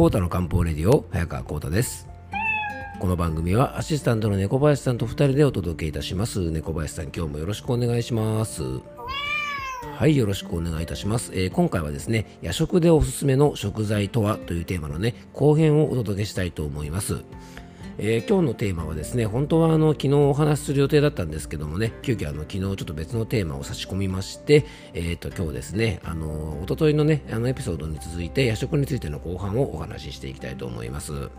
コータの漢方レディオ早川コータです。この番組はアシスタントの猫林さんと2人でお届けいたします。猫林さん今日もよろしくお願いします。はいよろしくお願いいたします、えー、今回はですね夜食でおすすめの食材とはというテーマのね後編をお届けしたいと思います。えー、今日のテーマはですね本当はあの昨日お話しする予定だったんですけどもね急遽あの昨日ちょっと別のテーマを差し込みまして、えー、と今日ですねあの一昨日のねあのエピソードに続いて夜食についての後半をお話ししていきたいと思います。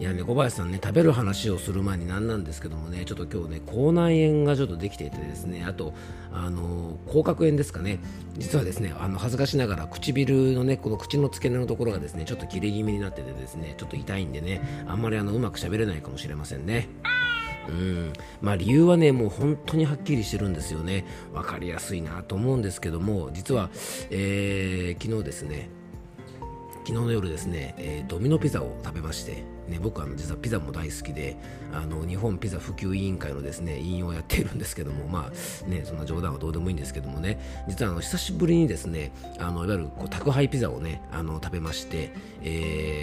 いやね、小林さんね、食べる話をする前に何なんですけどもね、ちょっと今日ね、口内炎がちょっとできていてですね、あと、あの、口角炎ですかね、実はですね、あの、恥ずかしながら唇のね、この口の付け根のところがですね、ちょっと切れ気味になっててですね、ちょっと痛いんでね、あんまりあの、うまく喋れないかもしれませんね。うんまあ、理由はね、もう本当にはっきりしてるんですよね。分かりやすいなと思うんですけども、実は、えー、昨日ですね、昨日の夜ですね、えー、ドミノピザを食べまして、ね、僕は実はピザも大好きであの日本ピザ普及委員会のですね委員をやっているんですけどもまあねそんな冗談はどうでもいいんですけどもね。実はあの久しぶりにですねあのいわゆるこう宅配ピザをねあの食べまして、えー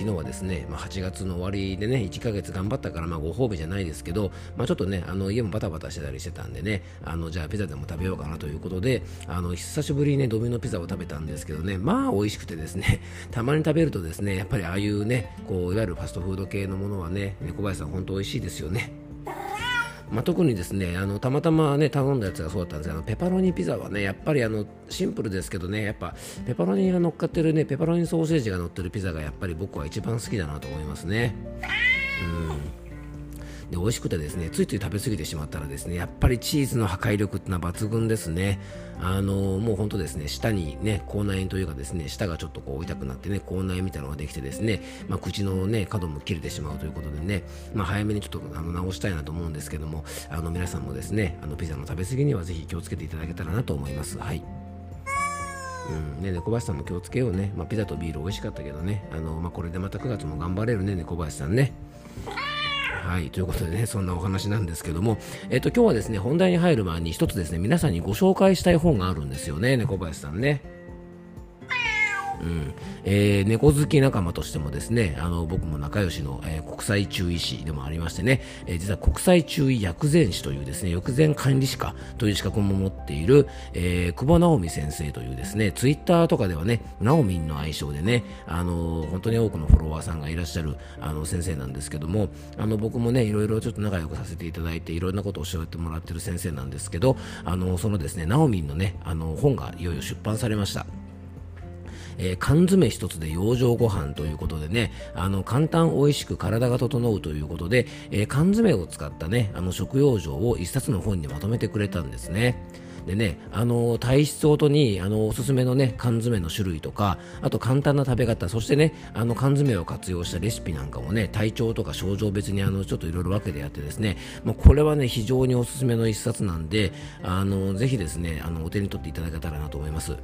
昨日はですね、まあ、8月の終わりでね、1ヶ月頑張ったから、まあ、ご褒美じゃないですけど、まあ、ちょっとね、あの家もバタバタしてたりしてたんでね、あのじゃあピザでも食べようかなということで、あの久しぶりにね、ドミノピザを食べたんですけどね、まあ美味しくてですね、たまに食べるとですね、やっぱりああいうね、こういわゆるファストフード系のものはね、猫林さん、本当美味しいですよね。まあ、特にですねあのたまたま、ね、頼んだやつがそうだったんですがペパロニピザはねやっぱりあのシンプルですけどねやっぱペパロニが乗っかってるねペパロニソーセージが乗ってるピザがやっぱり僕は一番好きだなと思いますね。うんで美味しくてですねついつい食べ過ぎてしまったらですねやっぱりチーズの破壊力ってのは抜群ですね。あのもう本当ですね舌にね口内炎というかですね舌がちょっとこう痛くなってね口内炎みたいなのができてですね、まあ、口のね角も切れてしまうということでね、まあ、早めにちょっとあの直したいなと思うんですけどもあの皆さんもですねあのピザの食べ過ぎにはぜひ気をつけていただけたらなと思います。はい。うん。ね、猫林さんも気をつけようね、まあ、ピザとビール美味しかったけどね。あの、まあ、これでまた9月も頑張れるね猫林さんね。はい、ということでね、そんなお話なんですけども、えっと、今日はですね、本題に入る前に一つですね、皆さんにご紹介したい本があるんですよね、猫林さんね。うんえー、猫好き仲間としてもですねあの僕も仲良しの、えー、国際中医師でもありましてね、えー、実は国際中医薬膳師というですね薬膳管理士課という資格も持っている、えー、久保直美先生というですねツイッターとかではねナオミンの愛称でねあの本当に多くのフォロワーさんがいらっしゃるあの先生なんですけどもあの僕もねいろいろちょっと仲良くさせていただいていろんなことを教えてもらってる先生なんですけどあのそのですねナオミンのねあの本がいよいよ出版されました。えー、缶詰一つで養生ご飯ということでね、あの、簡単美味しく体が整うということで、えー、缶詰を使ったね、あの、食用生を一冊の本にまとめてくれたんですね。でね、あの体質ごとにあのおすすめのね缶詰の種類とかあと簡単な食べ方そしてねあの缶詰を活用したレシピなんかもね体調とか症状別にあのちょっといろいろ分けてやってですねもうこれはね非常におすすめの一冊なんであのぜひですねあのお手に取っていただけたらなと思います。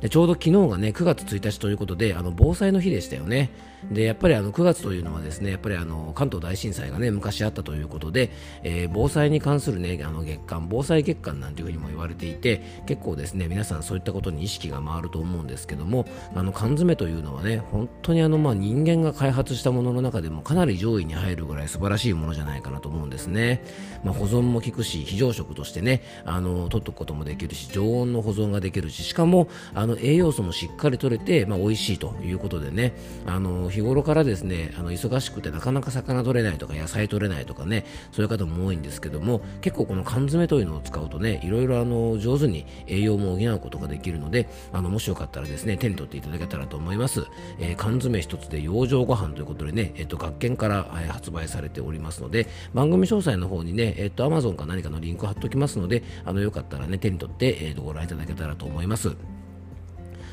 でちょうど昨日がね9月1日ということであの防災の日でしたよね。でやっぱりあの9月というのはですねやっぱりあの関東大震災がね昔あったということで、えー、防災に関するねあの月間防災月間なんていうふうにも言われてていて結構ですね皆さんそういったことに意識が回ると思うんですけどもあの缶詰というのはね本当にあのまあ人間が開発したものの中でもかなり上位に入るぐらい素晴らしいものじゃないかなと思うんですね、まあ、保存も効くし非常食としてねあの取っておくこともできるし常温の保存ができるししかもあの栄養素もしっかり取れて、まあ、美味しいということでねあの日頃からですねあの忙しくてなかなか魚取れないとか野菜取れないとかねそういう方も多いんですけども結構この缶詰というのを使うとねいろいろあの上手に栄養も補うことができるのであのもしよかったらですね手に取っていただけたらと思います、えー、缶詰一つで養生ご飯ということでね、えっと、学研から、え発売されておりますので番組詳細の方にね、えっと、Amazon か何かのリンク貼っておきますのであのよかったらね手に取って、えー、とご覧いただけたらと思います。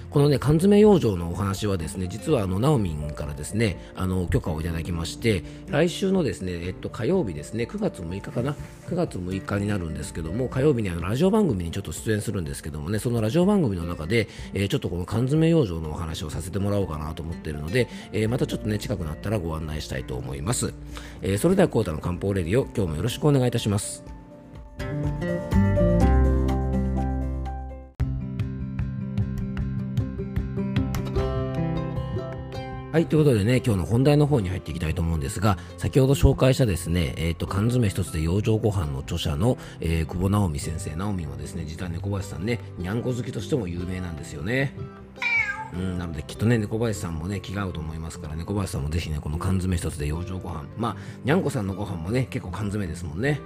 このね、缶詰養生のお話はですね、実はあの、ナオミンからですね、あの、許可をいただきまして、来週のですね、えっと、火曜日ですね、9月6日かな、9月6日になるんですけども、火曜日にあの、ラジオ番組にちょっと出演するんですけどもね、そのラジオ番組の中で、えー、ちょっとこの缶詰養生のお話をさせてもらおうかなと思っているので、えー、またちょっとね、近くなったらご案内したいと思います。えー、それでは、コータの漢方レディオ、今日もよろしくお願いいたします。はい、ということでね、今日の本題の方に入っていきたいと思うんですが、先ほど紹介したですね、えっ、ー、と、缶詰一つで養生ご飯の著者の、えー、久保直美先生、直美はですね、実は猫林さんね、にゃんこ好きとしても有名なんですよね。うん、なのできっとね、猫林さんもね、気が合うと思いますから、猫林さんもぜひね、この缶詰一つで養生ご飯。まあ、にゃんこさんのご飯もね、結構缶詰ですもんね。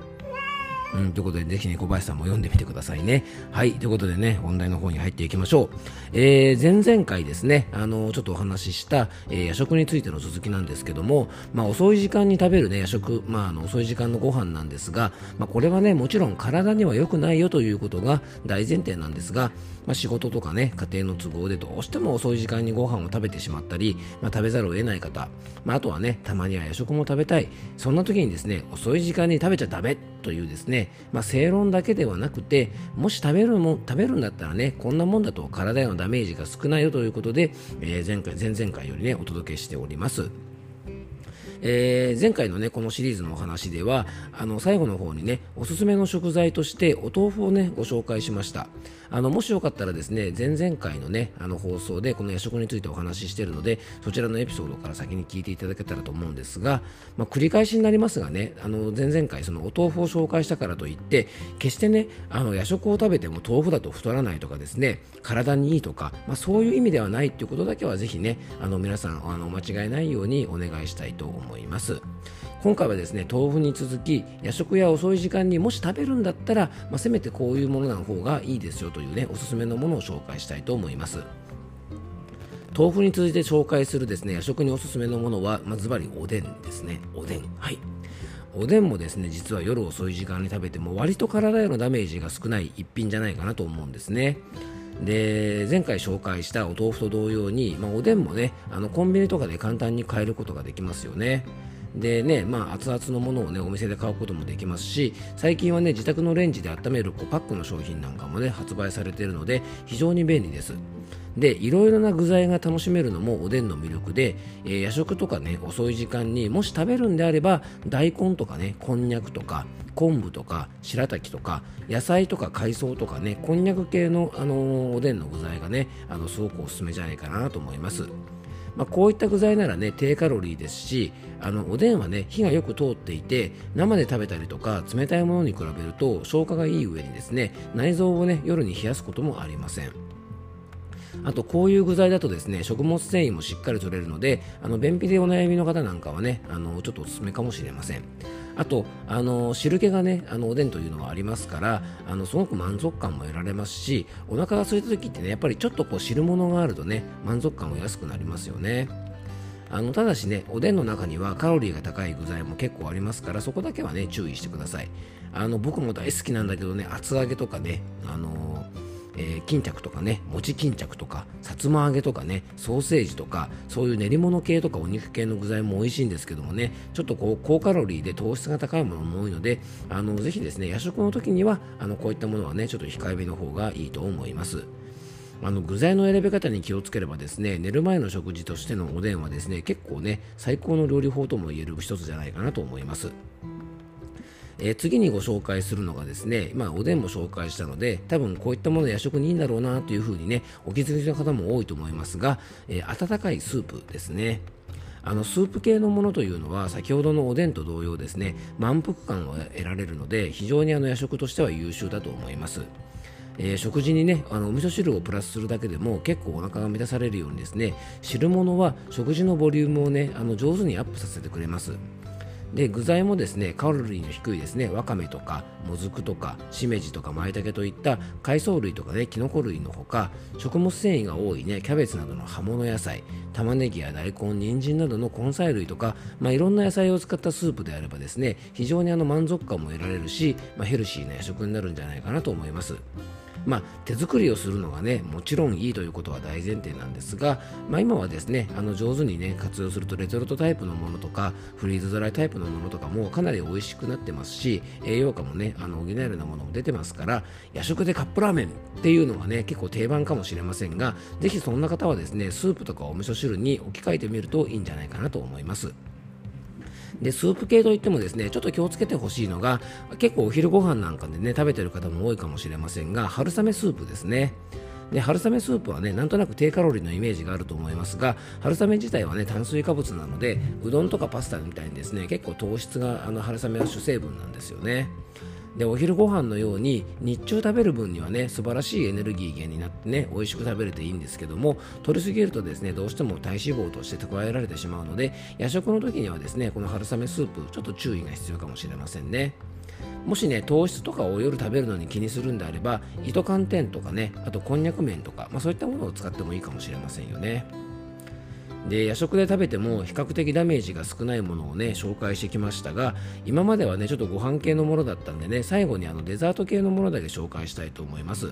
うん、ということで、ぜひね、小林さんも読んでみてくださいね。はい、ということでね、本題の方に入っていきましょう。えー、前々回ですね、あの、ちょっとお話しした、えー、夜食についての続きなんですけども、まあ、遅い時間に食べるね、夜食、まあ、あの、遅い時間のご飯なんですが、まあ、これはね、もちろん体には良くないよということが大前提なんですが、まあ、仕事とかね、家庭の都合でどうしても遅い時間にご飯を食べてしまったり、まあ、食べざるを得ない方、まあ、あとはね、たまには夜食も食べたい、そんな時にですね、遅い時間に食べちゃダメというですね、まあ、正論だけではなくて、もし食べるも食べるんだったらね、こんなもんだと体へのダメージが少ないよということで、えー、前回、前々回よりね、お届けしております。えー、前回のねこのシリーズのお話ではあの最後の方にねおすすめの食材としてお豆腐をねご紹介しました。あのもしよかったらですね前々回のねあの放送でこの夜食についてお話ししているのでそちらのエピソードから先に聞いていただけたらと思うんですが、まあ、繰り返しになりますがねあの前々回そのお豆腐を紹介したからといって決してねあの夜食を食べても豆腐だと太らないとかですね体にいいとか、まあ、そういう意味ではないっていうことだけはぜひねあの皆さんあの間違いないようにお願いしたいと思います。思います。今回はですね豆腐に続き夜食や遅い時間にもし食べるんだったら、まあ、せめてこういうものの方がいいですよというねおすすめのものを紹介したいと思います。豆腐に続いて紹介するですね夜食におすすめのものは、まあ、ずばりおでんですね。おでん。はい。おでんもですね実は夜遅い時間に食べても割と体へのダメージが少ない一品じゃないかなと思うんですね。で前回紹介したお豆腐と同様に、まあ、おでんもねあのコンビニとかで簡単に買えることができますよね。でね、まあ、熱々のものをね、お店で買うこともできますし、最近はね、自宅のレンジで温めるこうパックの商品なんかもね、発売されているので、非常に便利です。で、いろいろな具材が楽しめるのもおでんの魅力で、えー、夜食とかね、遅い時間にもし食べるんであれば、大根とかね、こんにゃくとか、昆布とか白滝とか野菜とか海藻とかねこんにゃく系の、あのー、おでんの具材がねあのすごくおすすめじゃないかなと思います。まあ、こういった具材ならね低カロリーですしあのおでんはね火がよく通っていて生で食べたりとか冷たいものに比べると消化がいい上にですね内臓をね夜に冷やすこともありません。あとこういう具材だとですね食物繊維もしっかり取れるのであの便秘でお悩みの方なんかはねあのちょっとおすすめかもしれません。あとあの汁気がねあのおでんというのはありますからあのすごく満足感も得られますしお腹が空いた時ってねやっぱりちょっとこう汁物があるとね満足感も安くなりますよね。あのただしねおでんの中にはカロリーが高い具材も結構ありますからそこだけはね注意してください。あの僕も大好きなんだけどね厚揚げとかねあのーえー、巾着とかね餅巾着とかさつま揚げとかねソーセージとかそういう練り物系とかお肉系の具材も美味しいんですけどもねちょっとこう高カロリーで糖質が高いものも多いのであのぜひですね夜食の時にはあのこういったものはねちょっと控えめの方がいいと思います。あの具材の選び方に気をつければですね寝る前の食事としてのおでんはですね結構ね最高の料理法とも言える一つじゃないかなと思います。え、次にご紹介するのがですね、まあ、おでんも紹介したので多分こういったもの夜食にいいんだろうなというふうにねお気づきの方も多いと思いますが、え、温かいスープですね。あのスープ系のものというのは先ほどのおでんと同様ですね満腹感を得られるので非常にあの夜食としては優秀だと思います。えー、食事にねあのお味噌汁をプラスするだけでも結構お腹が満たされるようにですね汁物は食事のボリュームをねあの上手にアップさせてくれます。で具材もですねカロリーの低いですねわかめとかもずくとかしめじとかまいたけといった海藻類とかねきのこ類のほか食物繊維が多いねキャベツなどの葉物野菜玉ねぎや大根人参などの根菜類とか、まあ、いろんな野菜を使ったスープであればですね非常にあの満足感も得られるし、まあ、ヘルシーな夜食になるんじゃないかなと思います。まあ、手作りをするのがねもちろんいいということは大前提なんですが、まあ、今はですねあの上手にね活用するとレトルトタイプのものとかフリーズドライタイプのものとかもかなり美味しくなってますし栄養価もねあの補えるようなものも出てますから夜食でカップラーメンっていうのがね結構定番かもしれませんがぜひそんな方はですねスープとかお味噌汁に置き換えてみるといいんじゃないかなと思います。でスープ系といってもですねちょっと気をつけてほしいのが結構お昼ご飯なんかでね食べてる方も多いかもしれませんが春雨スープですね。で春雨スープはねなんとなく低カロリーのイメージがあると思いますが春雨自体はね炭水化物なのでうどんとかパスタみたいにですね結構糖質があの春雨は主成分なんですよね。でお昼ご飯のように日中食べる分にはね素晴らしいエネルギー源になってね美味しく食べれていいんですけども取りすぎるとですねどうしても体脂肪として蓄えられてしまうので夜食の時にはですねこの春雨スープちょっと注意が必要かもしれませんね。もしね糖質とかを夜食べるのに気にするんであれば糸寒天とかねあとこんにゃく麺とか、まあ、そういったものを使ってもいいかもしれませんよね。で夜食で食べても比較的ダメージが少ないものをね紹介してきましたが今まではねちょっとご飯系のものだったんでね最後にあのデザート系のものだけ紹介したいと思います。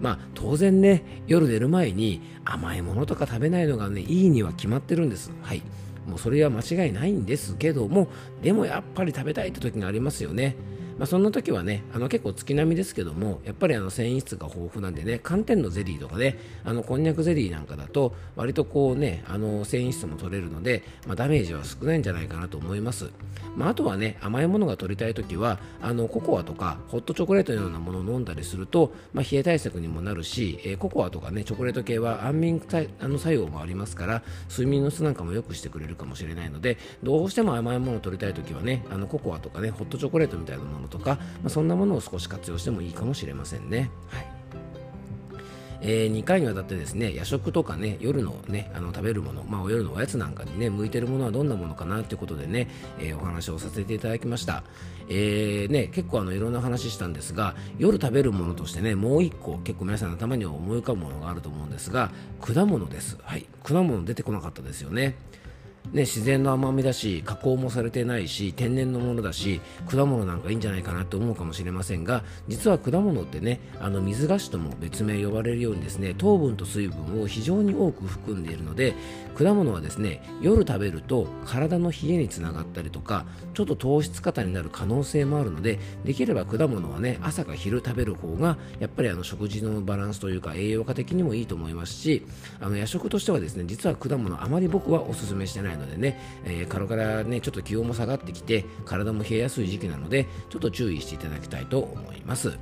まあ当然ね夜寝る前に甘いものとか食べないのがねいいには決まってるんです。はい。もうそれは間違いないんですけどもでもやっぱり食べたいって時がありますよね。まあ、そんな時はねあの結構月並みですけどもやっぱりあの繊維質が豊富なんでね寒天のゼリーとかねあのこんにゃくゼリーなんかだと割とこうねあの繊維質も取れるので、まあ、ダメージは少ないんじゃないかなと思います、まあ、あとはね甘いものが取りたい時はあのココアとかホットチョコレートのようなものを飲んだりすると、まあ、冷え対策にもなるし、えー、ココアとかねチョコレート系は安眠あの作用もありますから睡眠の質なんかも良くしてくれるかもしれないのでどうしても甘いものを取りたい時はねあのココアとかねホットチョコレートみたいなものとか、まあ、そんなものを少し活用してもいいかもしれませんね。はい。えー、2回にわたってですね夜食とかね夜のねあの食べるもの、まあ、お夜のおやつなんかにね向いてるものはどんなものかなということでね、えー、お話をさせていただきました、えーね、結構あのいろんな話したんですが夜食べるものとしてねもう1個結構皆さんの頭に思い浮かぶものがあると思うんですが果物です。はい。果物出てこなかったですよね。ね、自然の甘みだし加工もされてないし天然のものだし果物なんかいいんじゃないかなと思うかもしれませんが実は果物ってねあの水菓子とも別名呼ばれるようにですね糖分と水分を非常に多く含んでいるので果物はですね夜食べると体の冷えにつながったりとかちょっと糖質過多になる可能性もあるのでできれば果物はね朝か昼食べる方がやっぱりあの食事のバランスというか栄養価的にもいいと思いますしあの夜食としてはですね実は果物あまり僕はおすすめしてない。ないのでね、えー、カロからねちょっと気温も下がってきて体も冷えやすい時期なのでちょっと注意していただきたいと思います。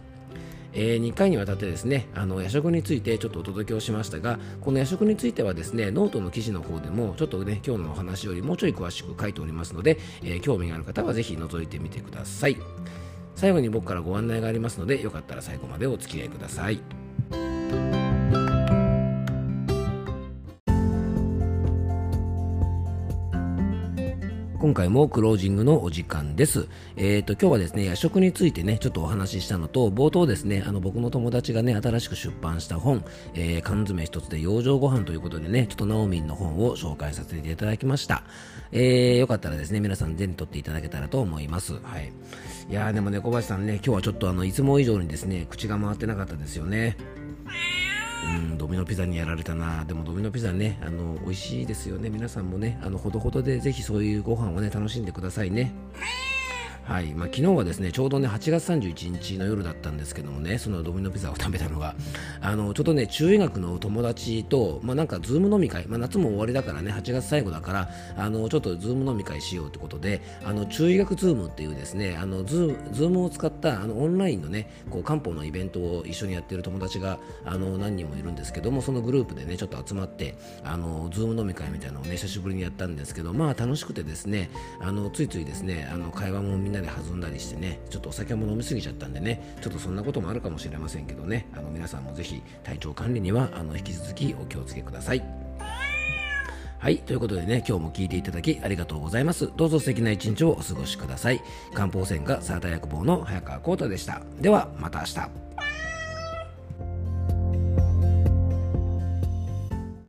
えー、2回にわたってですねあの夜食についてちょっとお届けをしましたがこの夜食についてはですねノートの記事の方でもちょっとね今日のお話よりもうちょい詳しく書いておりますので、えー、興味がある方はぜひ覗いてみてください最後に僕からご案内がありますのでよかったら最後までお付き合いください今回もクロージングのお時間です。えっ、ー、と、今日はですね、夜食についてね、ちょっとお話ししたのと、冒頭ですね、あの、僕の友達がね、新しく出版した本、えー、缶詰一つで養生ご飯ということでね、ちょっとナオミンの本を紹介させていただきました。えー、よかったらですね、皆さん手に取っていただけたらと思います。はい。いやー、でもね、小林さんね、今日はちょっとあの、いつも以上にですね、口が回ってなかったですよね。うんドミノピザにやられたな。でもドミノピザねあの美味しいですよね。皆さんもねあのほどほどでぜひそういうご飯をね楽しんでくださいね。はい。まあ、昨日はですねちょうどね8月31日の夜だったんですけどもねそのドミノピザを食べたのがあのちょうどね中医学の友達と、まあ、なんか Zoom 飲み会、まあ、夏も終わりだからね8月最後だからあのちょっと Zoom 飲み会しようってことであの中医学 Zoom っていうですねあのズー Zoom を使ったあのオンラインのねこう漢方のイベントを一緒にやってる友達があの何人もいるんですけどもそのグループでねちょっと集まってあの Zoom 飲み会みたいなのをね久しぶりにやったんですけどまあ楽しくてですねあのついついですねあの会話もみんななで弾んだりしてねちょっとお酒も飲みすぎちゃったんでねちょっとそんなこともあるかもしれませんけどねあの皆さんもぜひ体調管理にはあの引き続きお気をつけくださいはい。ということでね、今日も聞いていただきありがとうございます。どうぞ素敵な一日をお過ごしください。漢方専科サータ薬房の早川幸太でした。では、また明日。